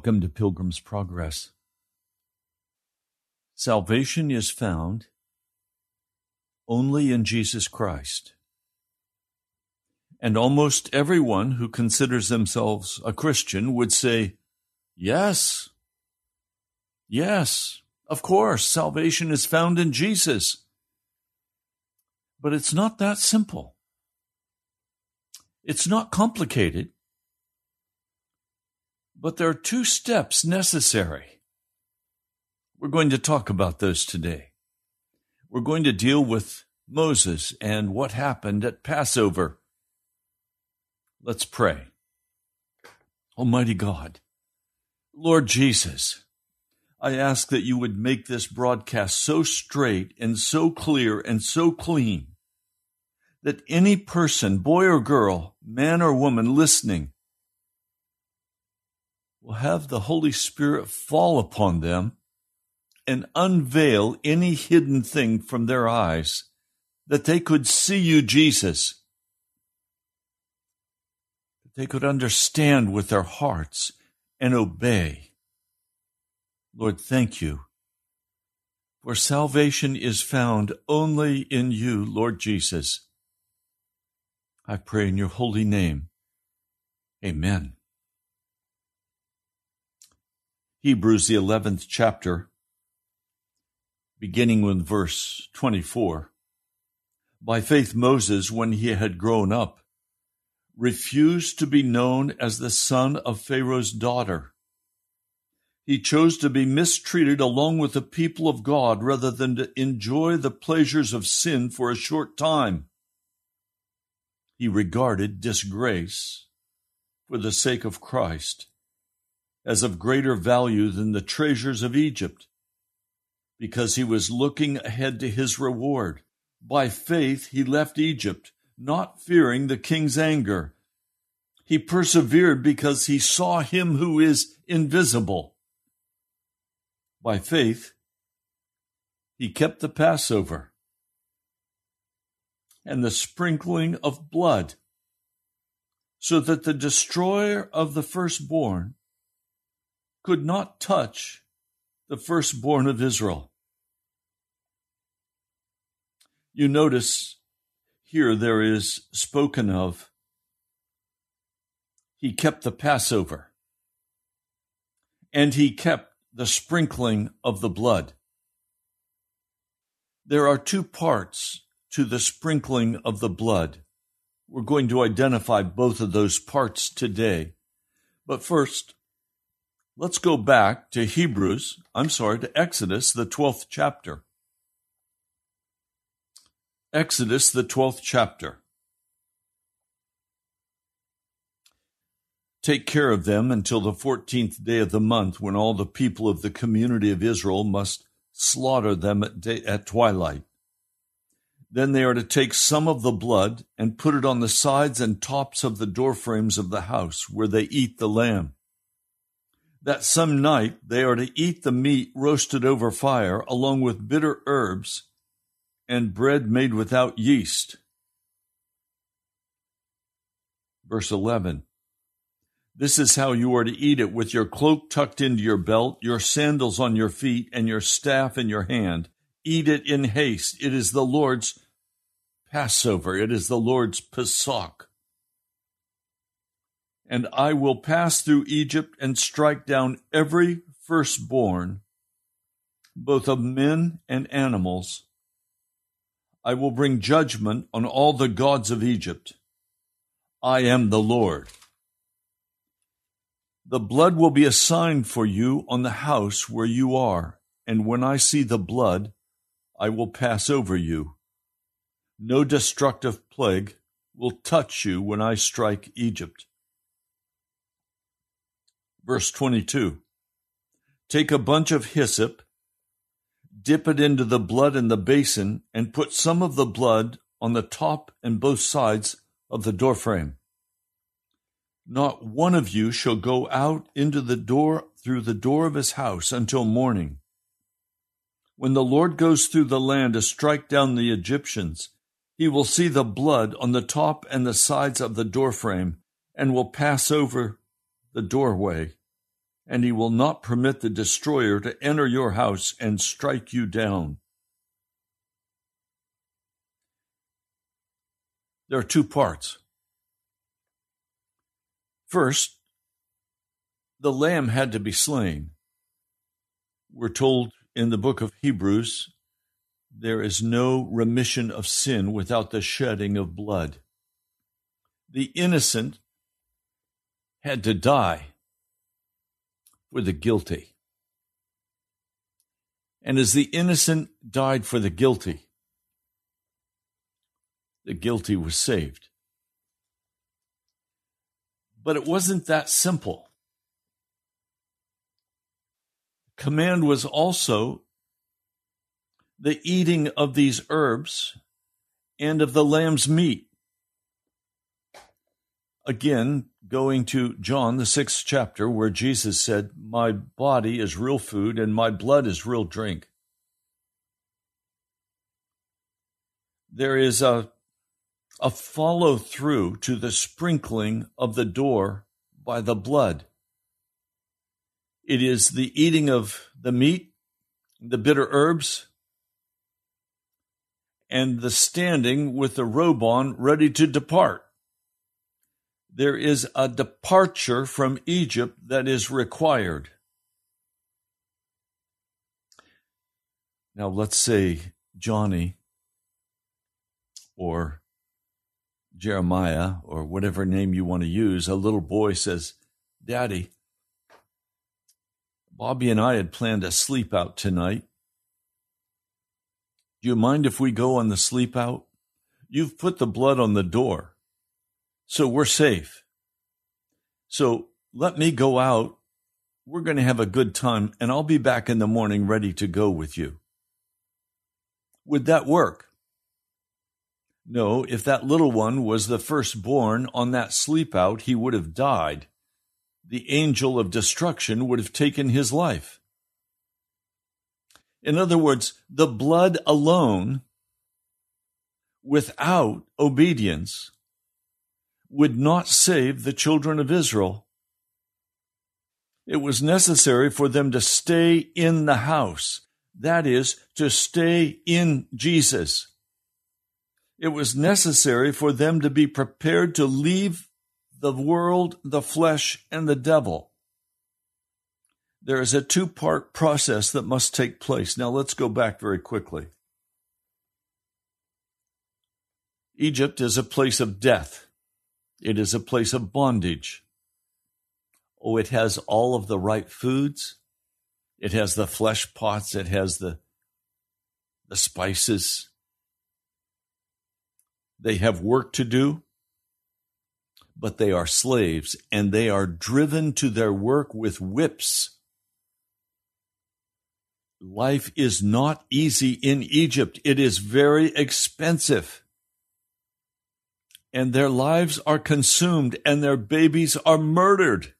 Welcome to Pilgrim's Progress. Salvation is found only in Jesus Christ. And almost everyone who considers themselves a Christian would say, Yes, yes, of course, salvation is found in Jesus. But it's not that simple. It's not complicated. But there are two steps necessary. We're going to talk about those today. We're going to deal with Moses and what happened at Passover. Let's pray. Almighty God, Lord Jesus, I ask that you would make this broadcast so straight and so clear and so clean that any person, boy or girl, man or woman listening, will have the Holy Spirit fall upon them and unveil any hidden thing from their eyes, that they could see you, Jesus, that they could understand with their hearts and obey. Lord, thank you. For salvation is found only in you, Lord Jesus. I pray in your holy name. Amen. Hebrews, the 11th chapter, beginning with verse 24. By faith, Moses, when he had grown up, refused to be known as the son of Pharaoh's daughter. He chose to be mistreated along with the people of God rather than to enjoy the pleasures of sin for a short time. He regarded disgrace for the sake of Christ as of greater value than the treasures of Egypt, because he was looking ahead to his reward. By faith, he left Egypt, not fearing the king's anger. He persevered because he saw him who is invisible. By faith, he kept the Passover and the sprinkling of blood, so that the destroyer of the firstborn could not touch the firstborn of Israel. You notice here there is spoken of, he kept the Passover, and he kept the sprinkling of the blood. There are two parts to the sprinkling of the blood. We're going to identify both of those parts today. But first, Let's go back to Hebrews, I'm sorry, to Exodus, the 12th chapter. Exodus, the 12th chapter. Take care of them until the 14th day of the month, when all the people of the community of Israel must slaughter them at, day, at twilight. Then they are to take some of the blood and put it on the sides and tops of the doorframes of the house where they eat the lamb that some night they are to eat the meat roasted over fire, along with bitter herbs and bread made without yeast. Verse 11 This is how you are to eat it with your cloak tucked into your belt, your sandals on your feet, and your staff in your hand. Eat it in haste. It is the Lord's Passover, it is the Lord's Pesach and I will pass through Egypt and strike down every firstborn, both of men and animals. I will bring judgment on all the gods of Egypt. I am the Lord. The blood will be a sign for you on the house where you are, and when I see the blood, I will pass over you. No destructive plague will touch you when I strike Egypt. Verse 22 Take a bunch of hyssop, dip it into the blood in the basin, and put some of the blood on the top and both sides of the doorframe. Not one of you shall go out into the door through the door of his house until morning. When the Lord goes through the land to strike down the Egyptians, he will see the blood on the top and the sides of the doorframe and will pass over the doorway, and he will not permit the destroyer to enter your house and strike you down. There are two parts. First, the lamb had to be slain. We're told in the book of Hebrews there is no remission of sin without the shedding of blood. The innocent had to die for the guilty. And as the innocent died for the guilty, the guilty was saved. But it wasn't that simple. Command was also the eating of these herbs and of the lamb's meat. Again, going to John, the sixth chapter, where Jesus said, My body is real food and my blood is real drink. There is a, a follow through to the sprinkling of the door by the blood. It is the eating of the meat, the bitter herbs, and the standing with the robe on ready to depart. There is a departure from Egypt that is required. Now, let's say Johnny or Jeremiah or whatever name you want to use, a little boy says, Daddy, Bobby and I had planned a sleep out tonight. Do you mind if we go on the sleep out? You've put the blood on the door, so we're safe. So let me go out. We're going to have a good time, and I'll be back in the morning ready to go with you. Would that work? No, if that little one was the firstborn on that sleep out, he would have died. The angel of destruction would have taken his life. In other words, the blood alone, without obedience, would not save the children of Israel. It was necessary for them to stay in the house, that is, to stay in Jesus. It was necessary for them to be prepared to leave the world, the flesh, and the devil there is a two part process that must take place. Now let's go back very quickly. Egypt is a place of death. It is a place of bondage. Oh, it has all of the right foods. It has the flesh pots. It has the, the spices. They have work to do, but they are slaves and they are driven to their work with whips Life is not easy in Egypt. It is very expensive. And their lives are consumed and their babies are murdered.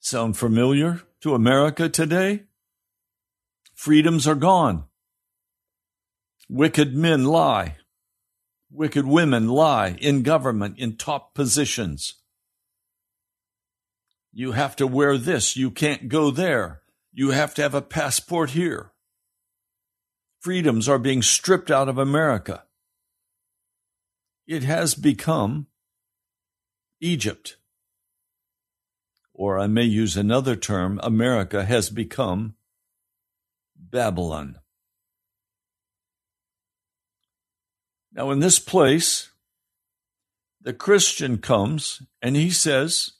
Sound familiar to America today? Freedoms are gone. Wicked men lie. Wicked women lie in government in top positions. You have to wear this. You can't go there. You have to have a passport here. Freedoms are being stripped out of America. It has become Egypt. Or I may use another term America has become Babylon. Now, in this place, the Christian comes and he says,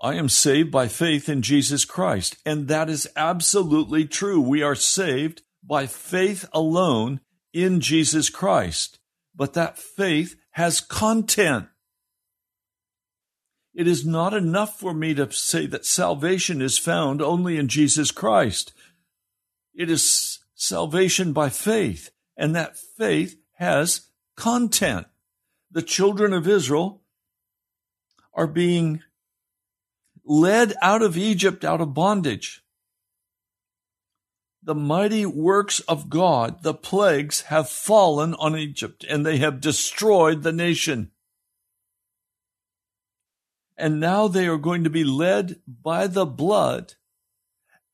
I am saved by faith in Jesus Christ. And that is absolutely true. We are saved by faith alone in Jesus Christ. But that faith has content. It is not enough for me to say that salvation is found only in Jesus Christ. It is salvation by faith, and that faith has content. The children of Israel are being led out of Egypt, out of bondage. The mighty works of God, the plagues, have fallen on Egypt and they have destroyed the nation. And now they are going to be led by the blood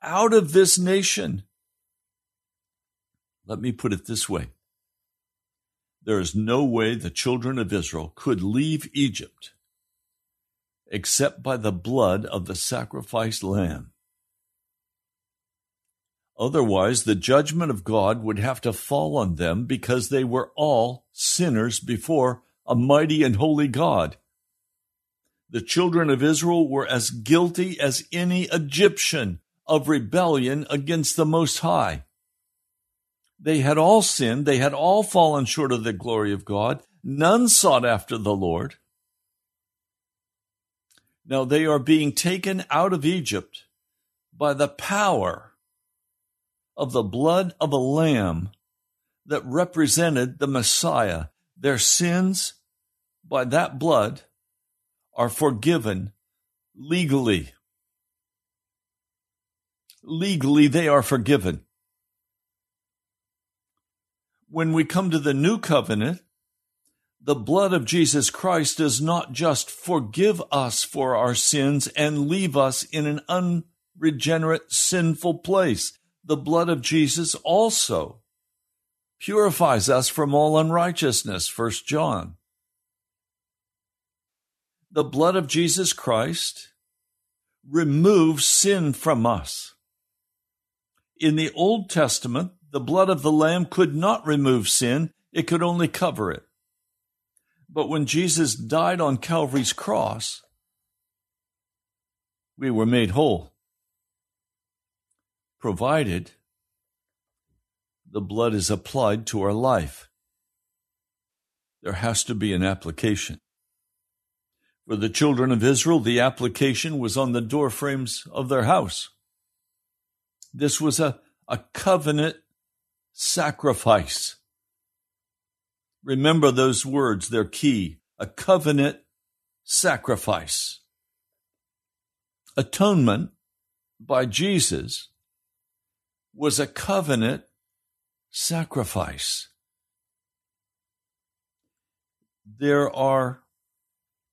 out of this nation. Let me put it this way. There is no way the children of Israel could leave Egypt except by the blood of the sacrificed lamb. Otherwise, the judgment of God would have to fall on them because they were all sinners before a mighty and holy God. The children of Israel were as guilty as any Egyptian of rebellion against the Most High. They had all sinned. They had all fallen short of the glory of God. None sought after the Lord. Now they are being taken out of Egypt by the power of the blood of a lamb that represented the Messiah. Their sins by that blood are forgiven legally. Legally, they are forgiven. When we come to the new covenant, the blood of Jesus Christ does not just forgive us for our sins and leave us in an unregenerate, sinful place. The blood of Jesus also purifies us from all unrighteousness, 1 John. The blood of Jesus Christ removes sin from us. In the Old Testament, the blood of the Lamb could not remove sin, it could only cover it. But when Jesus died on Calvary's cross, we were made whole, provided the blood is applied to our life. There has to be an application. For the children of Israel, the application was on the door frames of their house. This was a, a covenant sacrifice. Remember those words, they're key. A covenant sacrifice. Atonement by Jesus was a covenant sacrifice. There are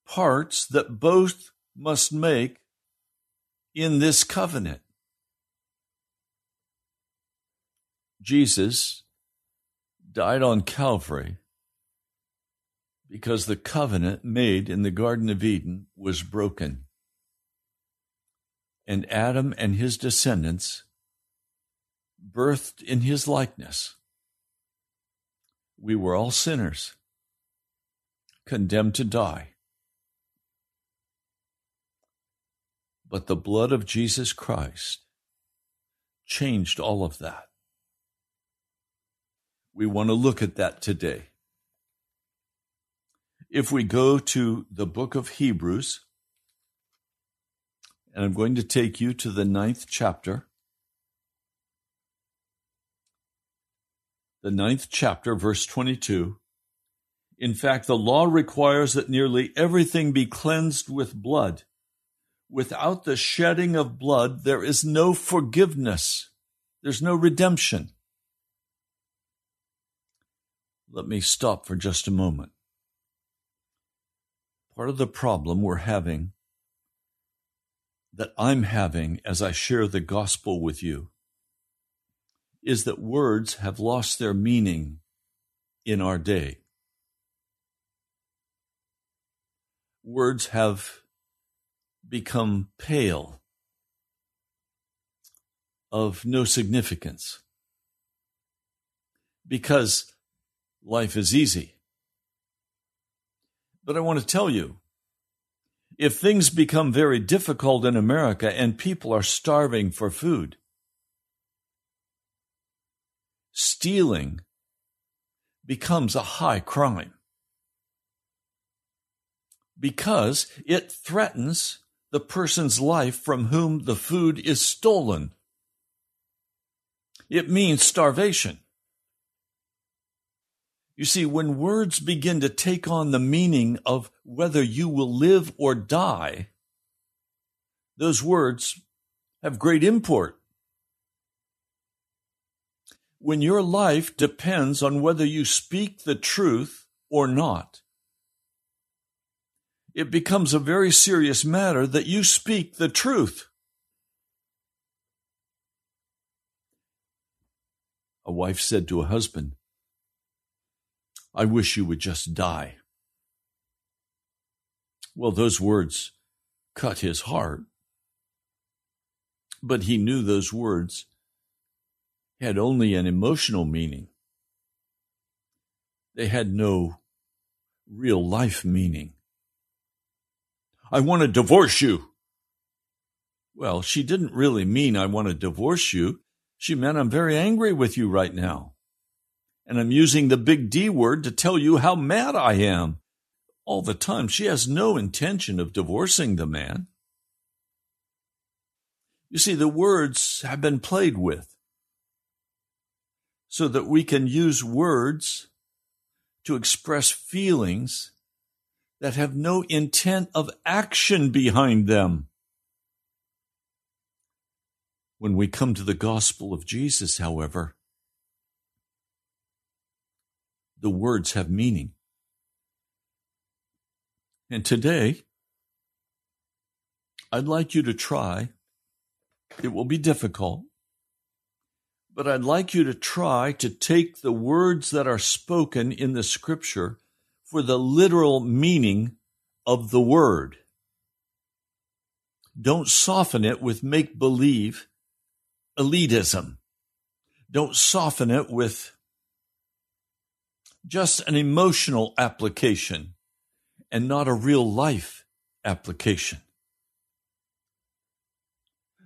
parts that both must make in this covenant. Jesus died on Calvary because the covenant made in the Garden of Eden was broken. And Adam and his descendants, birthed in his likeness, we were all sinners, condemned to die. But the blood of Jesus Christ changed all of that. We want to look at that today. If we go to the book of Hebrews, and I'm going to take you to the ninth chapter. The ninth chapter, verse 22. In fact, the law requires that nearly everything be cleansed with blood. Without the shedding of blood, there is no forgiveness. There's no redemption. Let me stop for just a moment. Part of the problem we're having, that I'm having as I share the gospel with you, is that words have lost their meaning in our day. Words have become pale, of no significance, because life is easy. But I want to tell you if things become very difficult in America and people are starving for food, stealing becomes a high crime because it threatens the person's life from whom the food is stolen. It means starvation. You see, when words begin to take on the meaning of whether you will live or die, those words have great import. When your life depends on whether you speak the truth or not, it becomes a very serious matter that you speak the truth. A wife said to a husband, I wish you would just die. Well, those words cut his heart. But he knew those words had only an emotional meaning. They had no real life meaning. I want to divorce you. Well, she didn't really mean I want to divorce you. She meant I'm very angry with you right now. And I'm using the big D word to tell you how mad I am all the time. She has no intention of divorcing the man. You see, the words have been played with so that we can use words to express feelings that have no intent of action behind them. When we come to the gospel of Jesus, however, the words have meaning. And today, I'd like you to try. It will be difficult, but I'd like you to try to take the words that are spoken in the scripture for the literal meaning of the word. Don't soften it with make believe elitism. Don't soften it with just an emotional application and not a real life application.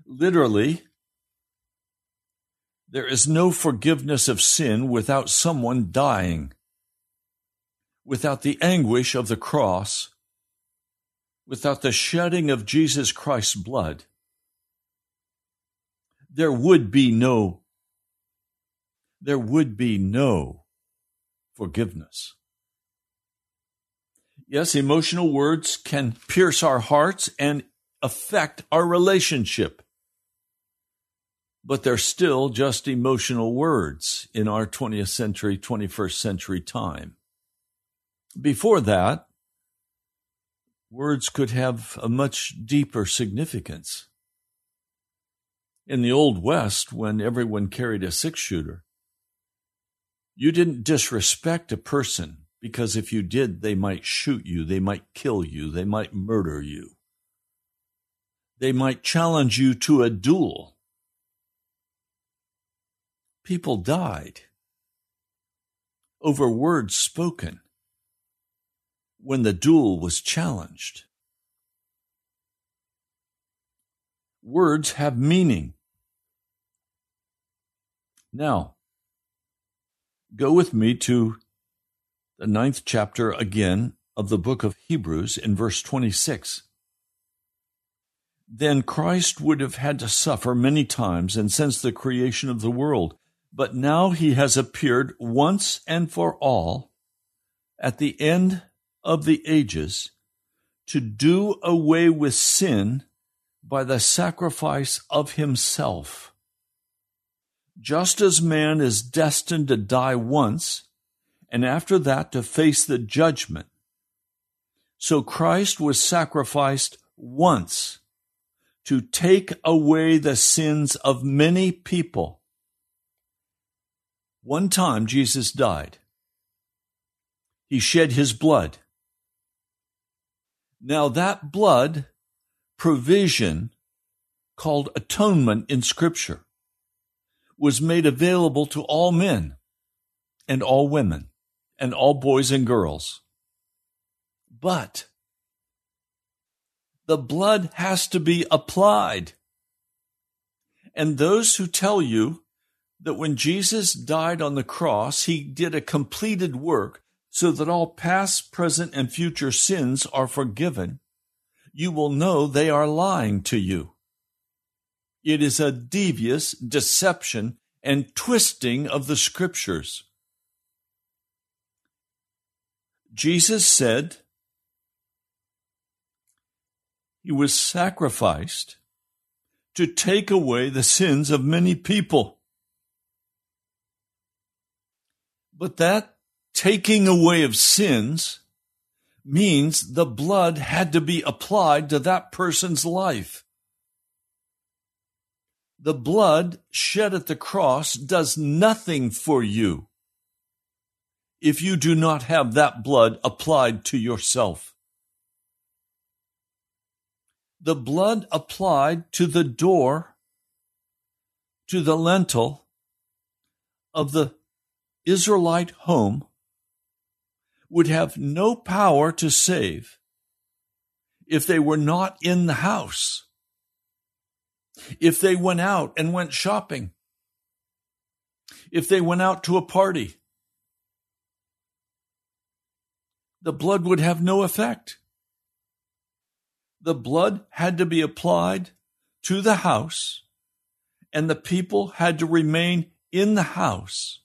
Literally, there is no forgiveness of sin without someone dying without the anguish of the cross, without the shedding of Jesus Christ's blood, there would be no there would be no forgiveness. Yes, emotional words can pierce our hearts and affect our relationship. But they're still just emotional words in our 20th century, 21st century time. Before that, words could have a much deeper significance. In the Old West, when everyone carried a six shooter, you didn't disrespect a person because if you did, they might shoot you, they might kill you, they might murder you. They might challenge you to a duel. People died over words spoken when the duel was challenged. Words have meaning. Now, go with me to the ninth chapter again of the book of Hebrews in verse 26. Then Christ would have had to suffer many times and since the creation of the world, but now he has appeared once and for all at the end of the ages to do away with sin by the sacrifice of himself. Just as man is destined to die once, and after that to face the judgment, so Christ was sacrificed once to take away the sins of many people. One time Jesus died. He shed his blood. Now, that blood provision called atonement in Scripture was made available to all men and all women and all boys and girls. But the blood has to be applied. And those who tell you that when Jesus died on the cross, he did a completed work so that all past, present, and future sins are forgiven, you will know they are lying to you. It is a devious deception and twisting of the scriptures. Jesus said he was sacrificed to take away the sins of many people. But that taking away of sins means the blood had to be applied to that person's life. The blood shed at the cross does nothing for you if you do not have that blood applied to yourself. The blood applied to the door, to the lintel of the Israelite home would have no power to save if they were not in the house, if they went out and went shopping, if they went out to a party, the blood would have no effect. The blood had to be applied to the house, and the people had to remain in the house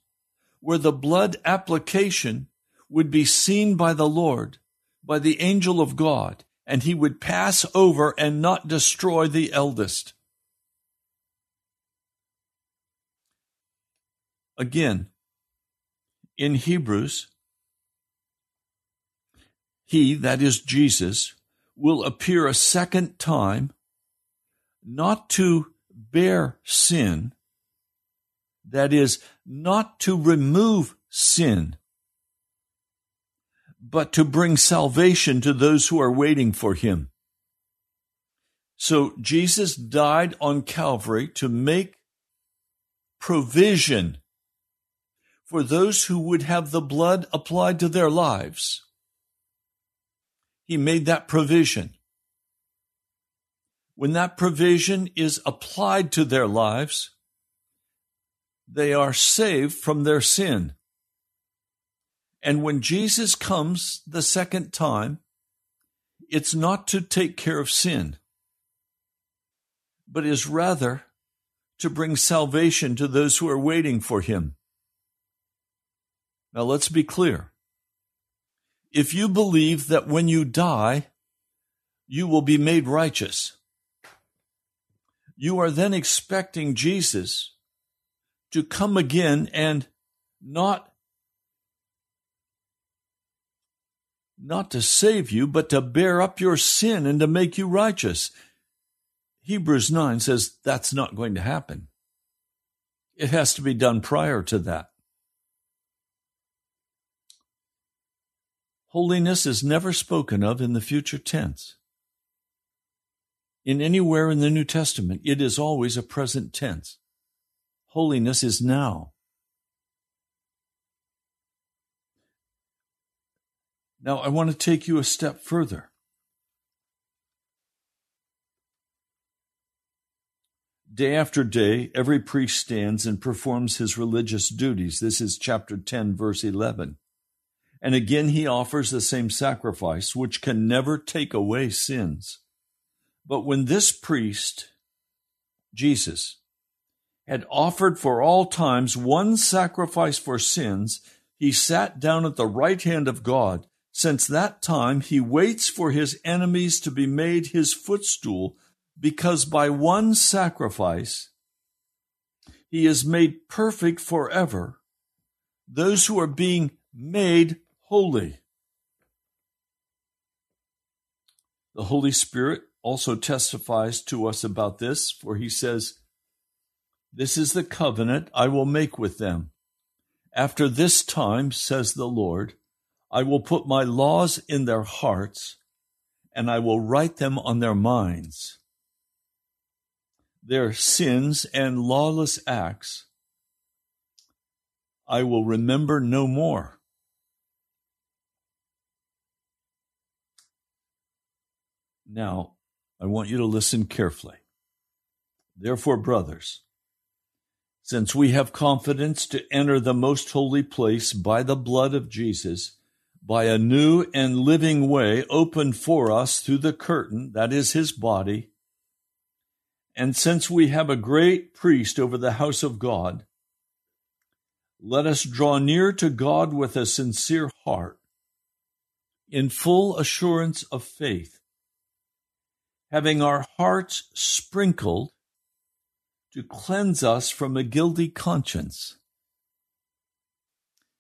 where the blood application would be seen by the Lord, by the angel of God, and he would pass over and not destroy the eldest. Again, in Hebrews, he, that is Jesus, will appear a second time, not to bear sin, that is, not to remove sin, but to bring salvation to those who are waiting for him. So Jesus died on Calvary to make provision for those who would have the blood applied to their lives. He made that provision. When that provision is applied to their lives, they are saved from their sin. And when Jesus comes the second time, it's not to take care of sin, but is rather to bring salvation to those who are waiting for him. Now let's be clear. If you believe that when you die, you will be made righteous, you are then expecting Jesus to come again and not not to save you, but to bear up your sin and to make you righteous. Hebrews 9 says that's not going to happen. It has to be done prior to that. Holiness is never spoken of in the future tense. In anywhere in the New Testament, it is always a present tense. Holiness is now. Now, I want to take you a step further. Day after day, every priest stands and performs his religious duties. This is chapter 10, verse 11. And again, he offers the same sacrifice, which can never take away sins. But when this priest, Jesus, had offered for all times one sacrifice for sins, he sat down at the right hand of God. Since that time, he waits for his enemies to be made his footstool, because by one sacrifice, he is made perfect forever those who are being made holy. The Holy Spirit also testifies to us about this, for he says, This is the covenant I will make with them. After this time, says the Lord, I will put my laws in their hearts, and I will write them on their minds. Their sins and lawless acts I will remember no more. Now, I want you to listen carefully. Therefore, brothers, since we have confidence to enter the most holy place by the blood of Jesus, by a new and living way opened for us through the curtain, that is his body, and since we have a great priest over the house of God, let us draw near to God with a sincere heart, in full assurance of faith having our hearts sprinkled to cleanse us from a guilty conscience.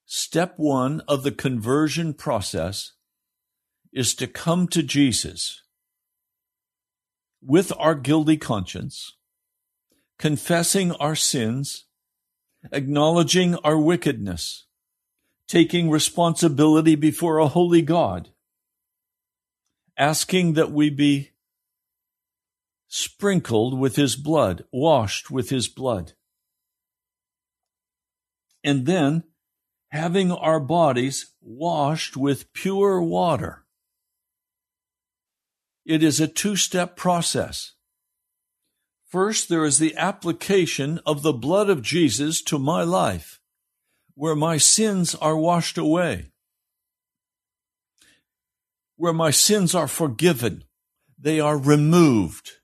Step one of the conversion process is to come to Jesus with our guilty conscience, confessing our sins, acknowledging our wickedness, taking responsibility before a holy God, asking that we be sprinkled with his blood, washed with his blood. And then having our bodies washed with pure water. It is a two step process. First, there is the application of the blood of Jesus to my life, where my sins are washed away. where my sins are forgiven, they are removed.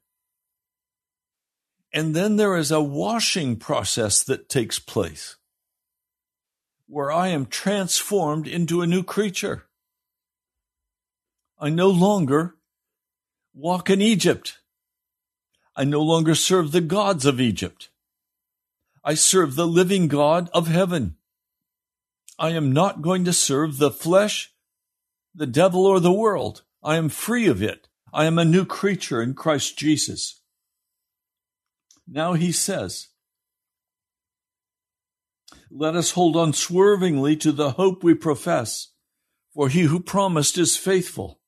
And then there is a washing process that takes place where I am transformed into a new creature. I no longer walk in Egypt. I no longer serve the gods of Egypt. I serve the living God of heaven. I am not going to serve the flesh, the devil, or the world. I am free of it. I am a new creature in Christ Jesus. Now he says, let us hold unswervingly to the hope we profess, for he who promised is faithful.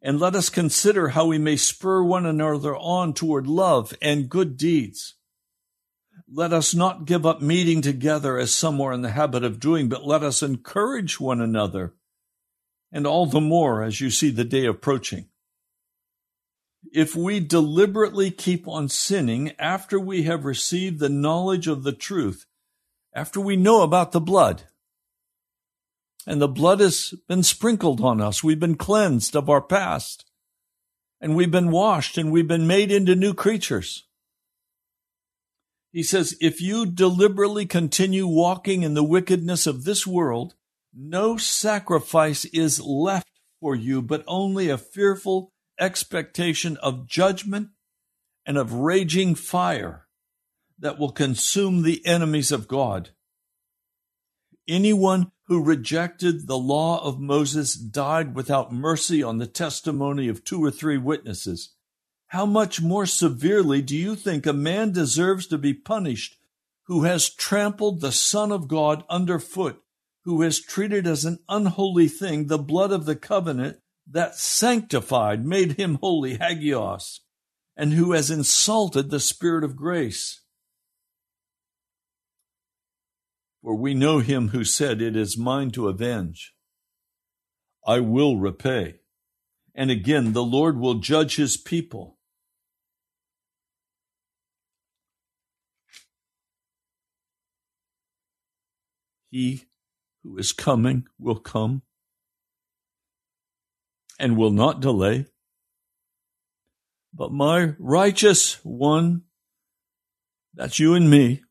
And let us consider how we may spur one another on toward love and good deeds. Let us not give up meeting together as some are in the habit of doing, but let us encourage one another, and all the more as you see the day approaching. If we deliberately keep on sinning after we have received the knowledge of the truth, after we know about the blood. And the blood has been sprinkled on us. We've been cleansed of our past. And we've been washed and we've been made into new creatures. He says, if you deliberately continue walking in the wickedness of this world, no sacrifice is left for you, but only a fearful expectation of judgment and of raging fire that will consume the enemies of God. Anyone who rejected the law of Moses died without mercy on the testimony of two or three witnesses. How much more severely do you think a man deserves to be punished who has trampled the Son of God underfoot, who has treated as an unholy thing the blood of the covenant that sanctified, made him holy, hagios, and who has insulted the Spirit of grace? For we know him who said, It is mine to avenge. I will repay. And again, the Lord will judge his people. He who is coming will come and will not delay. But my righteous one, that's you and me,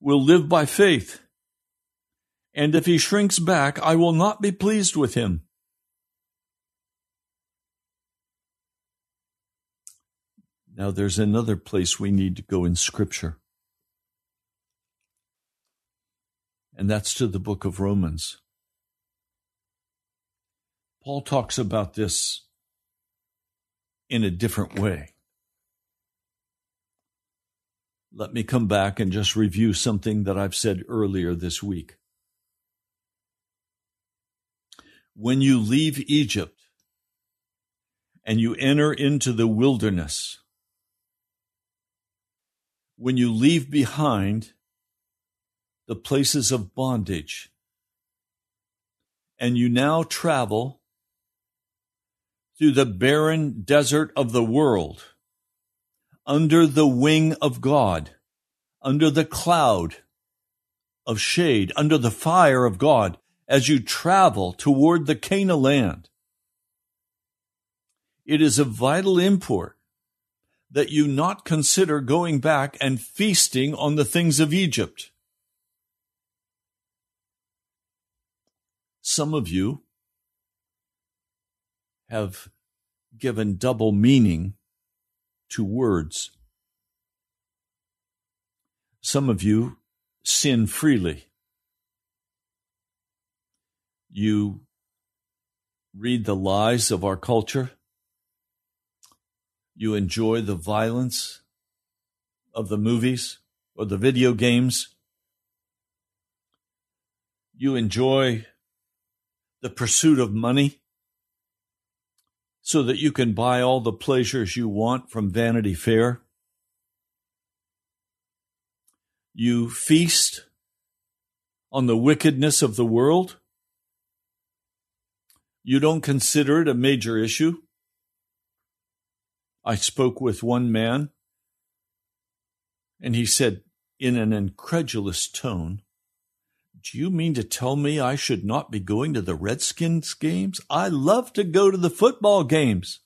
will live by faith. And if he shrinks back, I will not be pleased with him. Now, there's another place we need to go in Scripture, and that's to the book of Romans. Paul talks about this in a different way let me come back and just review something that I've said earlier this week. When you leave Egypt and you enter into the wilderness, when you leave behind the places of bondage, and you now travel through the barren desert of the world, under the wing of God, under the cloud of shade, under the fire of God, as you travel toward the Canaan land. It is of vital import that you not consider going back and feasting on the things of Egypt. Some of you have given double meaning to words. Some of you sin freely. You read the lies of our culture. You enjoy the violence of the movies or the video games. You enjoy the pursuit of money so that you can buy all the pleasures you want from Vanity Fair. You feast on the wickedness of the world. You don't consider it a major issue. I spoke with one man, and he said in an incredulous tone, Do you mean to tell me I should not be going to the Redskins games? I love to go to the football games.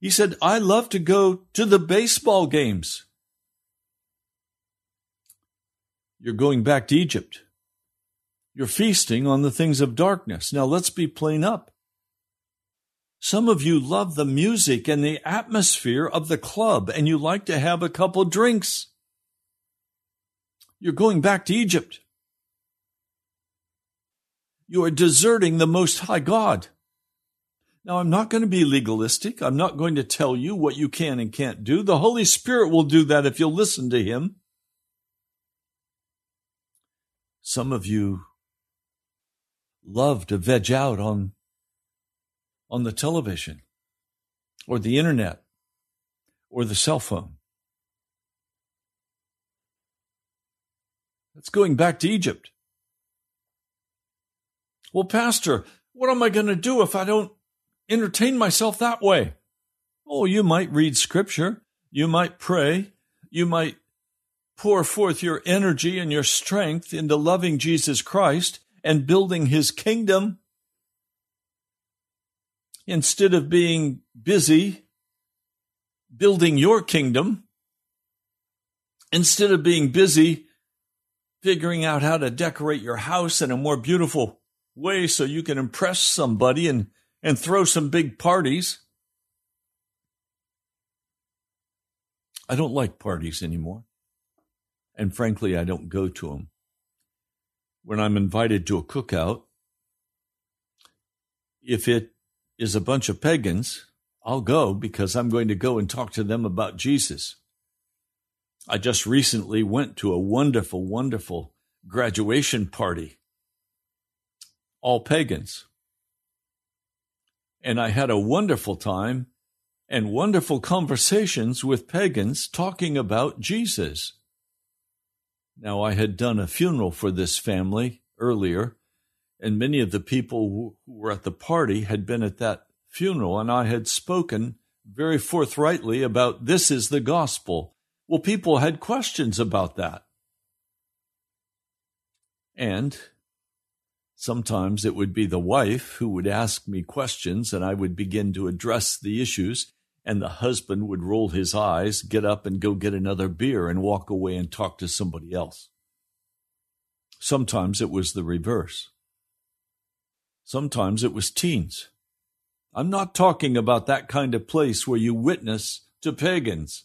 He said, I love to go to the baseball games. You're going back to Egypt. You're feasting on the things of darkness. Now let's be plain up. Some of you love the music and the atmosphere of the club, and you like to have a couple drinks. You're going back to Egypt. You are deserting the Most High God. Now, I'm not going to be legalistic. I'm not going to tell you what you can and can't do. The Holy Spirit will do that if you'll listen to Him. Some of you love to veg out on, on the television or the internet or the cell phone. That's going back to Egypt. Well, Pastor, what am I going to do if I don't entertain myself that way? Oh, you might read scripture. You might pray. You might pour forth your energy and your strength into loving Jesus Christ and building his kingdom instead of being busy building your kingdom, instead of being busy figuring out how to decorate your house in a more beautiful way so you can impress somebody and, and throw some big parties. I don't like parties anymore. And frankly, I don't go to them. When I'm invited to a cookout, if it is a bunch of pagans, I'll go because I'm going to go and talk to them about Jesus. I just recently went to a wonderful, wonderful graduation party, all pagans. And I had a wonderful time and wonderful conversations with pagans talking about Jesus. Now, I had done a funeral for this family earlier, and many of the people who were at the party had been at that funeral, and I had spoken very forthrightly about this is the gospel. Well, people had questions about that. And sometimes it would be the wife who would ask me questions, and I would begin to address the issues and the husband would roll his eyes, get up and go get another beer and walk away and talk to somebody else. Sometimes it was the reverse. Sometimes it was teens. I'm not talking about that kind of place where you witness to pagans.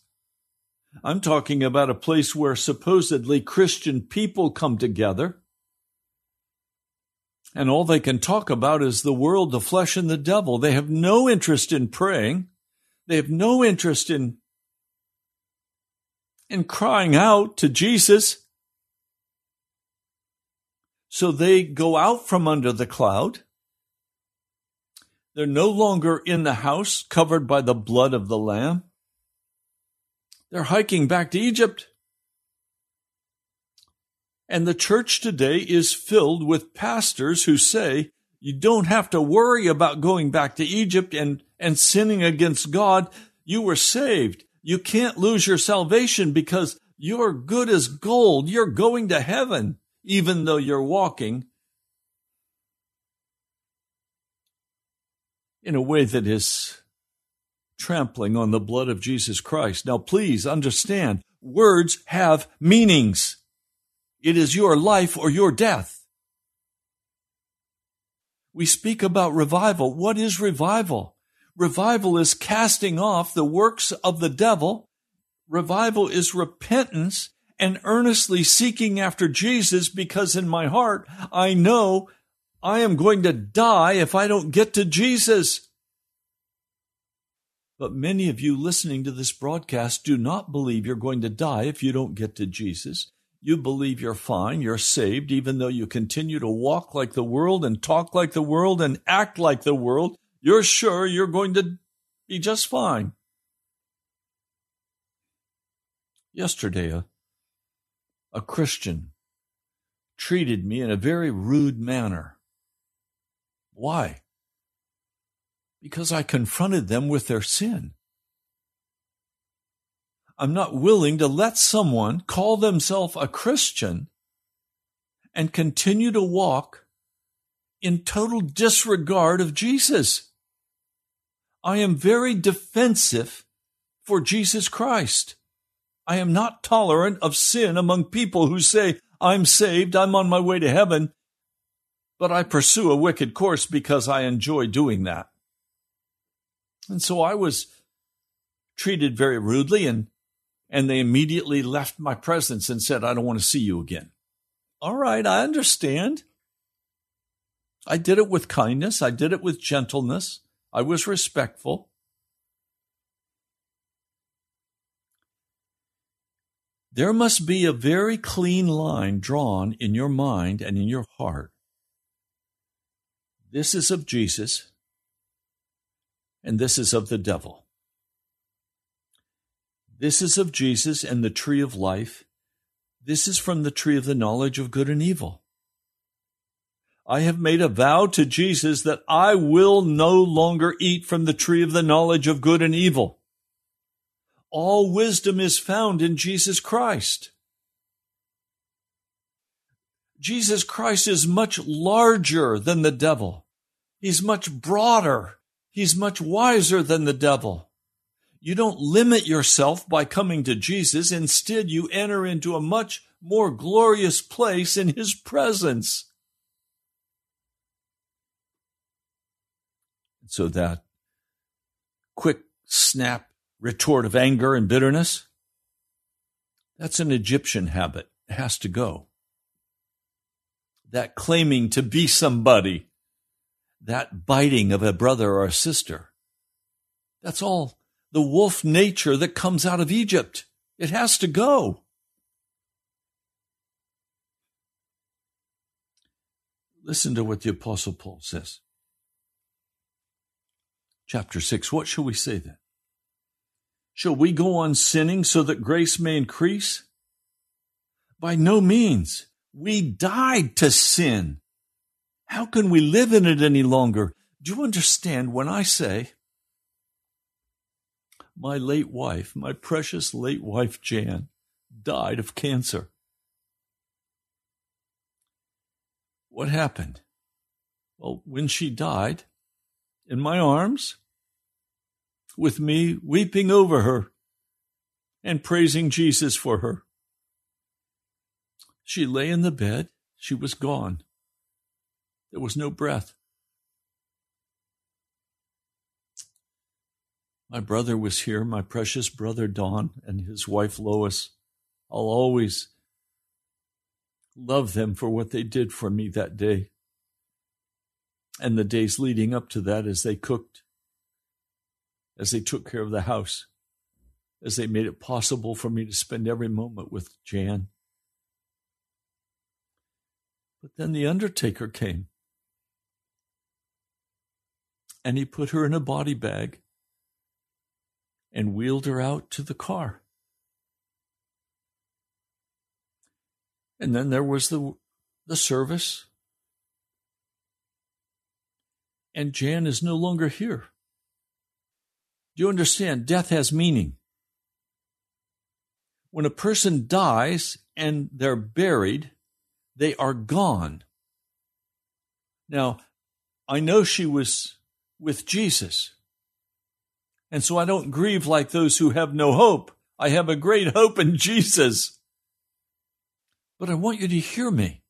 I'm talking about a place where supposedly Christian people come together and all they can talk about is the world, the flesh, and the devil. They have no interest in praying. They have no interest in, in crying out to Jesus. So they go out from under the cloud. They're no longer in the house covered by the blood of the Lamb. They're hiking back to Egypt. And the church today is filled with pastors who say, you don't have to worry about going back to Egypt and and sinning against God, you were saved. You can't lose your salvation because you're good as gold. You're going to heaven, even though you're walking in a way that is trampling on the blood of Jesus Christ. Now, please understand words have meanings. It is your life or your death. We speak about revival. What is revival? Revival is casting off the works of the devil. Revival is repentance and earnestly seeking after Jesus because in my heart, I know I am going to die if I don't get to Jesus. But many of you listening to this broadcast do not believe you're going to die if you don't get to Jesus. You believe you're fine, you're saved, even though you continue to walk like the world and talk like the world and act like the world you're sure you're going to be just fine. Yesterday, a, a Christian treated me in a very rude manner. Why? Because I confronted them with their sin. I'm not willing to let someone call themselves a Christian and continue to walk in total disregard of Jesus. I am very defensive for Jesus Christ. I am not tolerant of sin among people who say, I'm saved, I'm on my way to heaven, but I pursue a wicked course because I enjoy doing that. And so I was treated very rudely and and they immediately left my presence and said, I don't want to see you again. All right, I understand. I did it with kindness. I did it with gentleness. I was respectful. There must be a very clean line drawn in your mind and in your heart. This is of Jesus, and this is of the devil. This is of Jesus and the tree of life. This is from the tree of the knowledge of good and evil. I have made a vow to Jesus that I will no longer eat from the tree of the knowledge of good and evil. All wisdom is found in Jesus Christ. Jesus Christ is much larger than the devil. He's much broader. He's much wiser than the devil. You don't limit yourself by coming to Jesus. Instead, you enter into a much more glorious place in His presence. So that quick snap retort of anger and bitterness, that's an Egyptian habit. It has to go. That claiming to be somebody, that biting of a brother or a sister, that's all the wolf nature that comes out of Egypt. It has to go. Listen to what the Apostle Paul says. Chapter 6. What shall we say then? Shall we go on sinning so that grace may increase? By no means. We died to sin. How can we live in it any longer? Do you understand when I say, my late wife, my precious late wife Jan, died of cancer? What happened? Well, when she died, in my arms, with me weeping over her and praising Jesus for her. She lay in the bed. She was gone. There was no breath. My brother was here, my precious brother Don and his wife Lois. I'll always love them for what they did for me that day and the days leading up to that as they cooked as they took care of the house, as they made it possible for me to spend every moment with Jan. But then the undertaker came. And he put her in a body bag and wheeled her out to the car. And then there was the, the service. And Jan is no longer here. Do you understand? Death has meaning. When a person dies and they're buried, they are gone. Now, I know she was with Jesus. And so I don't grieve like those who have no hope. I have a great hope in Jesus. But I want you to hear me.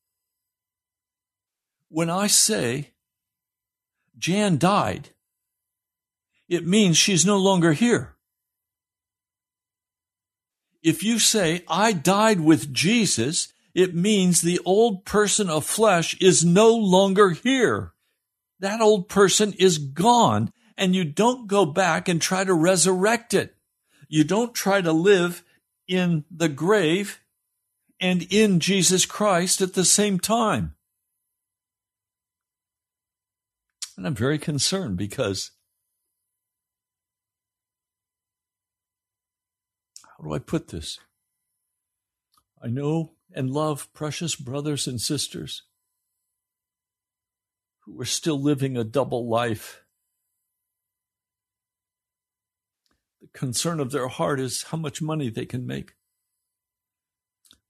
When I say Jan died, it means she's no longer here. If you say, I died with Jesus, it means the old person of flesh is no longer here. That old person is gone, and you don't go back and try to resurrect it. You don't try to live in the grave and in Jesus Christ at the same time. And I'm very concerned because how do I put this? I know and love precious brothers and sisters who are still living a double life. The concern of their heart is how much money they can make.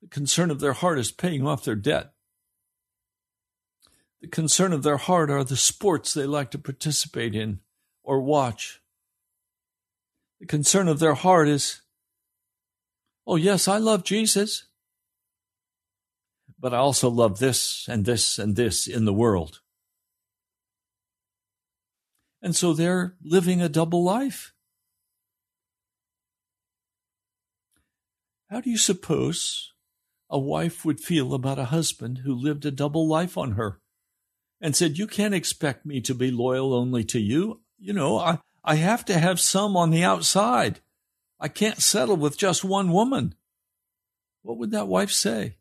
The concern of their heart is paying off their debt. The concern of their heart are the sports they like to participate in or watch. The concern of their heart is, oh, yes, I love Jesus, but I also love this and this and this in the world. And so they're living a double life. How do you suppose a wife would feel about a husband who lived a double life on her and said, You can't expect me to be loyal only to you. You know, I, I have to have some on the outside. I can't settle with just one woman. What would that wife say?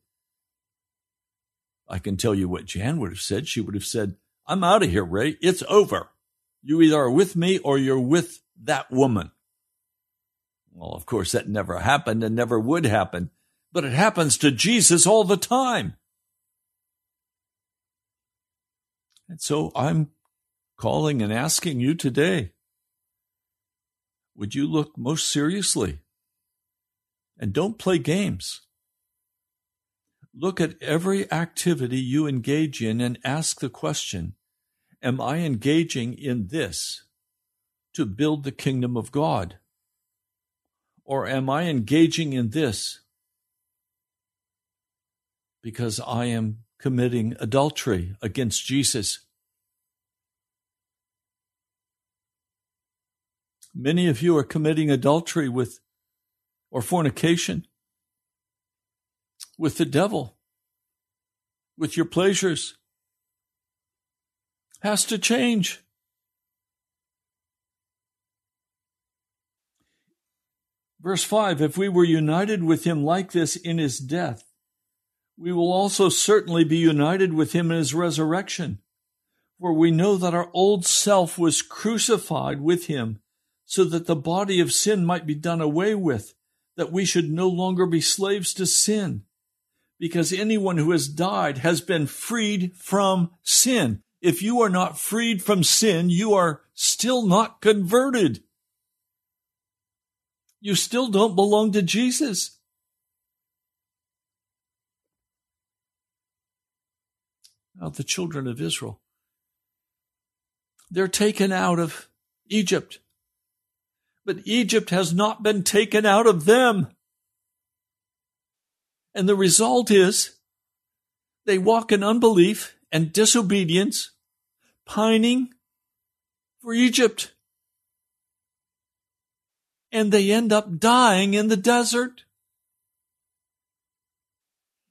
I can tell you what Jan would have said. She would have said, I'm out of here, Ray. It's over. You either are with me or you're with that woman. Well, of course, that never happened and never would happen, but it happens to Jesus all the time. And so I'm calling and asking you today would you look most seriously and don't play games? Look at every activity you engage in and ask the question Am I engaging in this to build the kingdom of God? Or am I engaging in this because I am committing adultery against Jesus? Many of you are committing adultery with or fornication with the devil, with your pleasures has to change. Verse 5 If we were united with him like this in his death, we will also certainly be united with him in his resurrection. For we know that our old self was crucified with him, so that the body of sin might be done away with, that we should no longer be slaves to sin. Because anyone who has died has been freed from sin if you are not freed from sin, you are still not converted. You still don't belong to Jesus. Now, the children of Israel, they're taken out of Egypt. But Egypt has not been taken out of them. And the result is they walk in unbelief and disobedience, pining for Egypt. And they end up dying in the desert.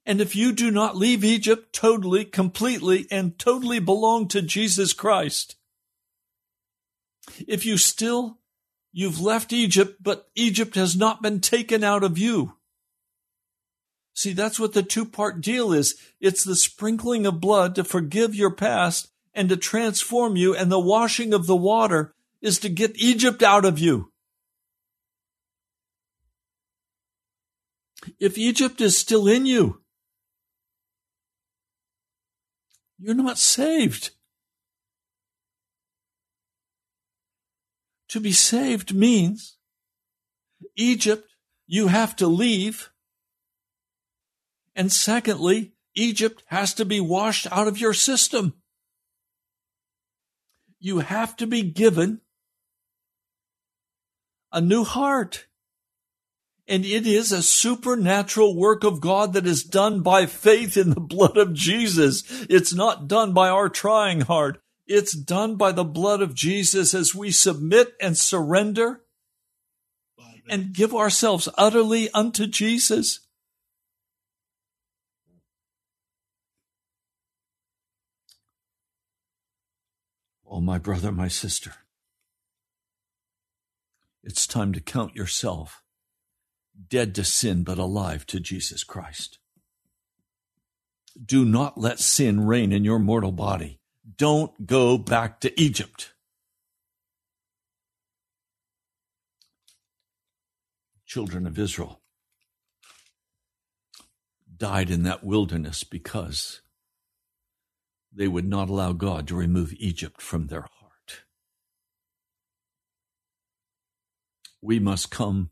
And if you do not leave Egypt totally, completely, and totally belong to Jesus Christ, if you still, you've left Egypt, but Egypt has not been taken out of you, See, that's what the two part deal is. It's the sprinkling of blood to forgive your past and to transform you, and the washing of the water is to get Egypt out of you. If Egypt is still in you, you're not saved. To be saved means Egypt, you have to leave and secondly, Egypt has to be washed out of your system. You have to be given a new heart. And it is a supernatural work of God that is done by faith in the blood of Jesus. It's not done by our trying hard. It's done by the blood of Jesus as we submit and surrender and give ourselves utterly unto Jesus. Oh, my brother, my sister, it's time to count yourself dead to sin but alive to Jesus Christ. Do not let sin reign in your mortal body. Don't go back to Egypt. Children of Israel died in that wilderness because they would not allow God to remove Egypt from their heart. We must come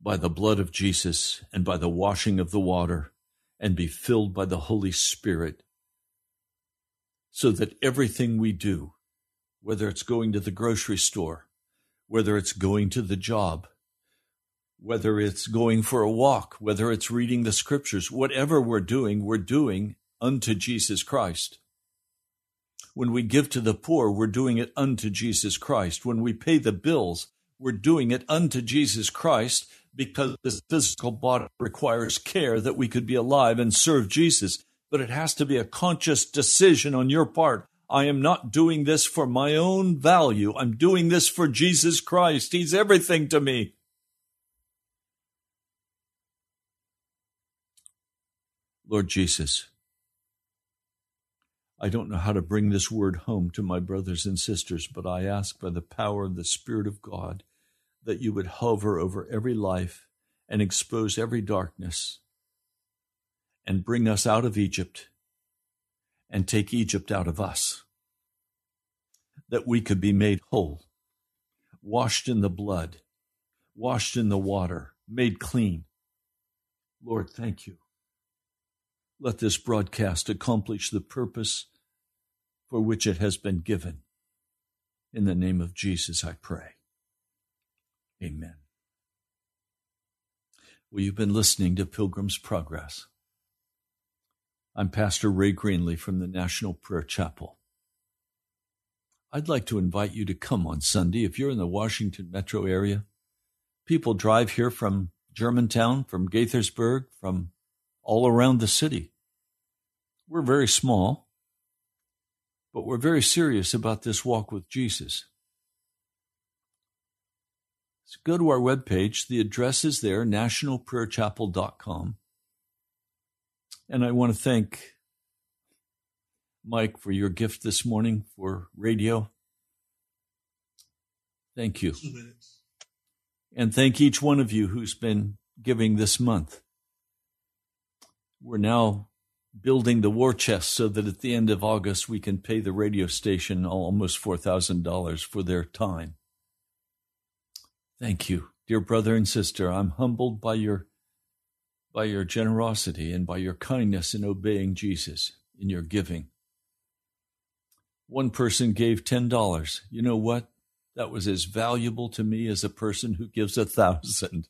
by the blood of Jesus and by the washing of the water and be filled by the Holy Spirit so that everything we do, whether it's going to the grocery store, whether it's going to the job, whether it's going for a walk, whether it's reading the scriptures, whatever we're doing, we're doing unto Jesus Christ. When we give to the poor, we're doing it unto Jesus Christ. When we pay the bills, we're doing it unto Jesus Christ because this physical body requires care that we could be alive and serve Jesus. But it has to be a conscious decision on your part. I am not doing this for my own value. I'm doing this for Jesus Christ. He's everything to me. Lord Jesus, I don't know how to bring this word home to my brothers and sisters, but I ask by the power of the Spirit of God that you would hover over every life and expose every darkness and bring us out of Egypt and take Egypt out of us, that we could be made whole, washed in the blood, washed in the water, made clean. Lord, thank you. Let this broadcast accomplish the purpose for which it has been given. In the name of Jesus, I pray. Amen. Well, you've been listening to Pilgrim's Progress. I'm Pastor Ray Greenley from the National Prayer Chapel. I'd like to invite you to come on Sunday if you're in the Washington metro area. People drive here from Germantown, from Gaithersburg, from all around the city. We're very small, but we're very serious about this walk with Jesus. So go to our webpage. The address is there, nationalprayerchapel.com. And I want to thank Mike for your gift this morning for radio. Thank you. And thank each one of you who's been giving this month. We're now building the war chest so that at the end of August we can pay the radio station almost $4,000 for their time. Thank you, dear brother and sister. I'm humbled by your by your generosity and by your kindness in obeying Jesus in your giving. One person gave $10. You know what? That was as valuable to me as a person who gives a thousand.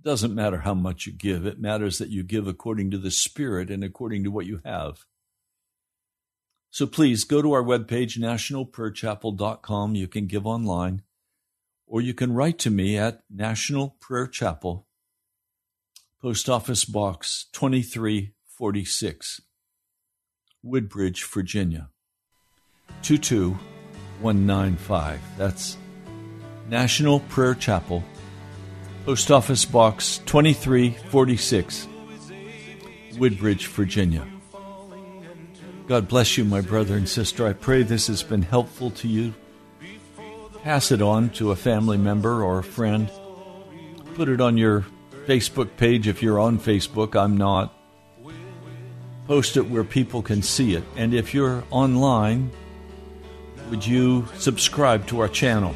It doesn't matter how much you give, it matters that you give according to the Spirit and according to what you have. So please go to our webpage, nationalprayerchapel.com. You can give online, or you can write to me at National Prayer Chapel, Post Office Box 2346, Woodbridge, Virginia 22195. That's National Prayer Chapel. Post Office Box 2346, Woodbridge, Virginia. God bless you, my brother and sister. I pray this has been helpful to you. Pass it on to a family member or a friend. Put it on your Facebook page if you're on Facebook. I'm not. Post it where people can see it. And if you're online, would you subscribe to our channel?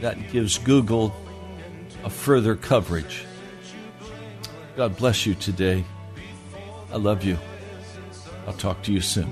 That gives Google a further coverage. God bless you today. I love you. I'll talk to you soon.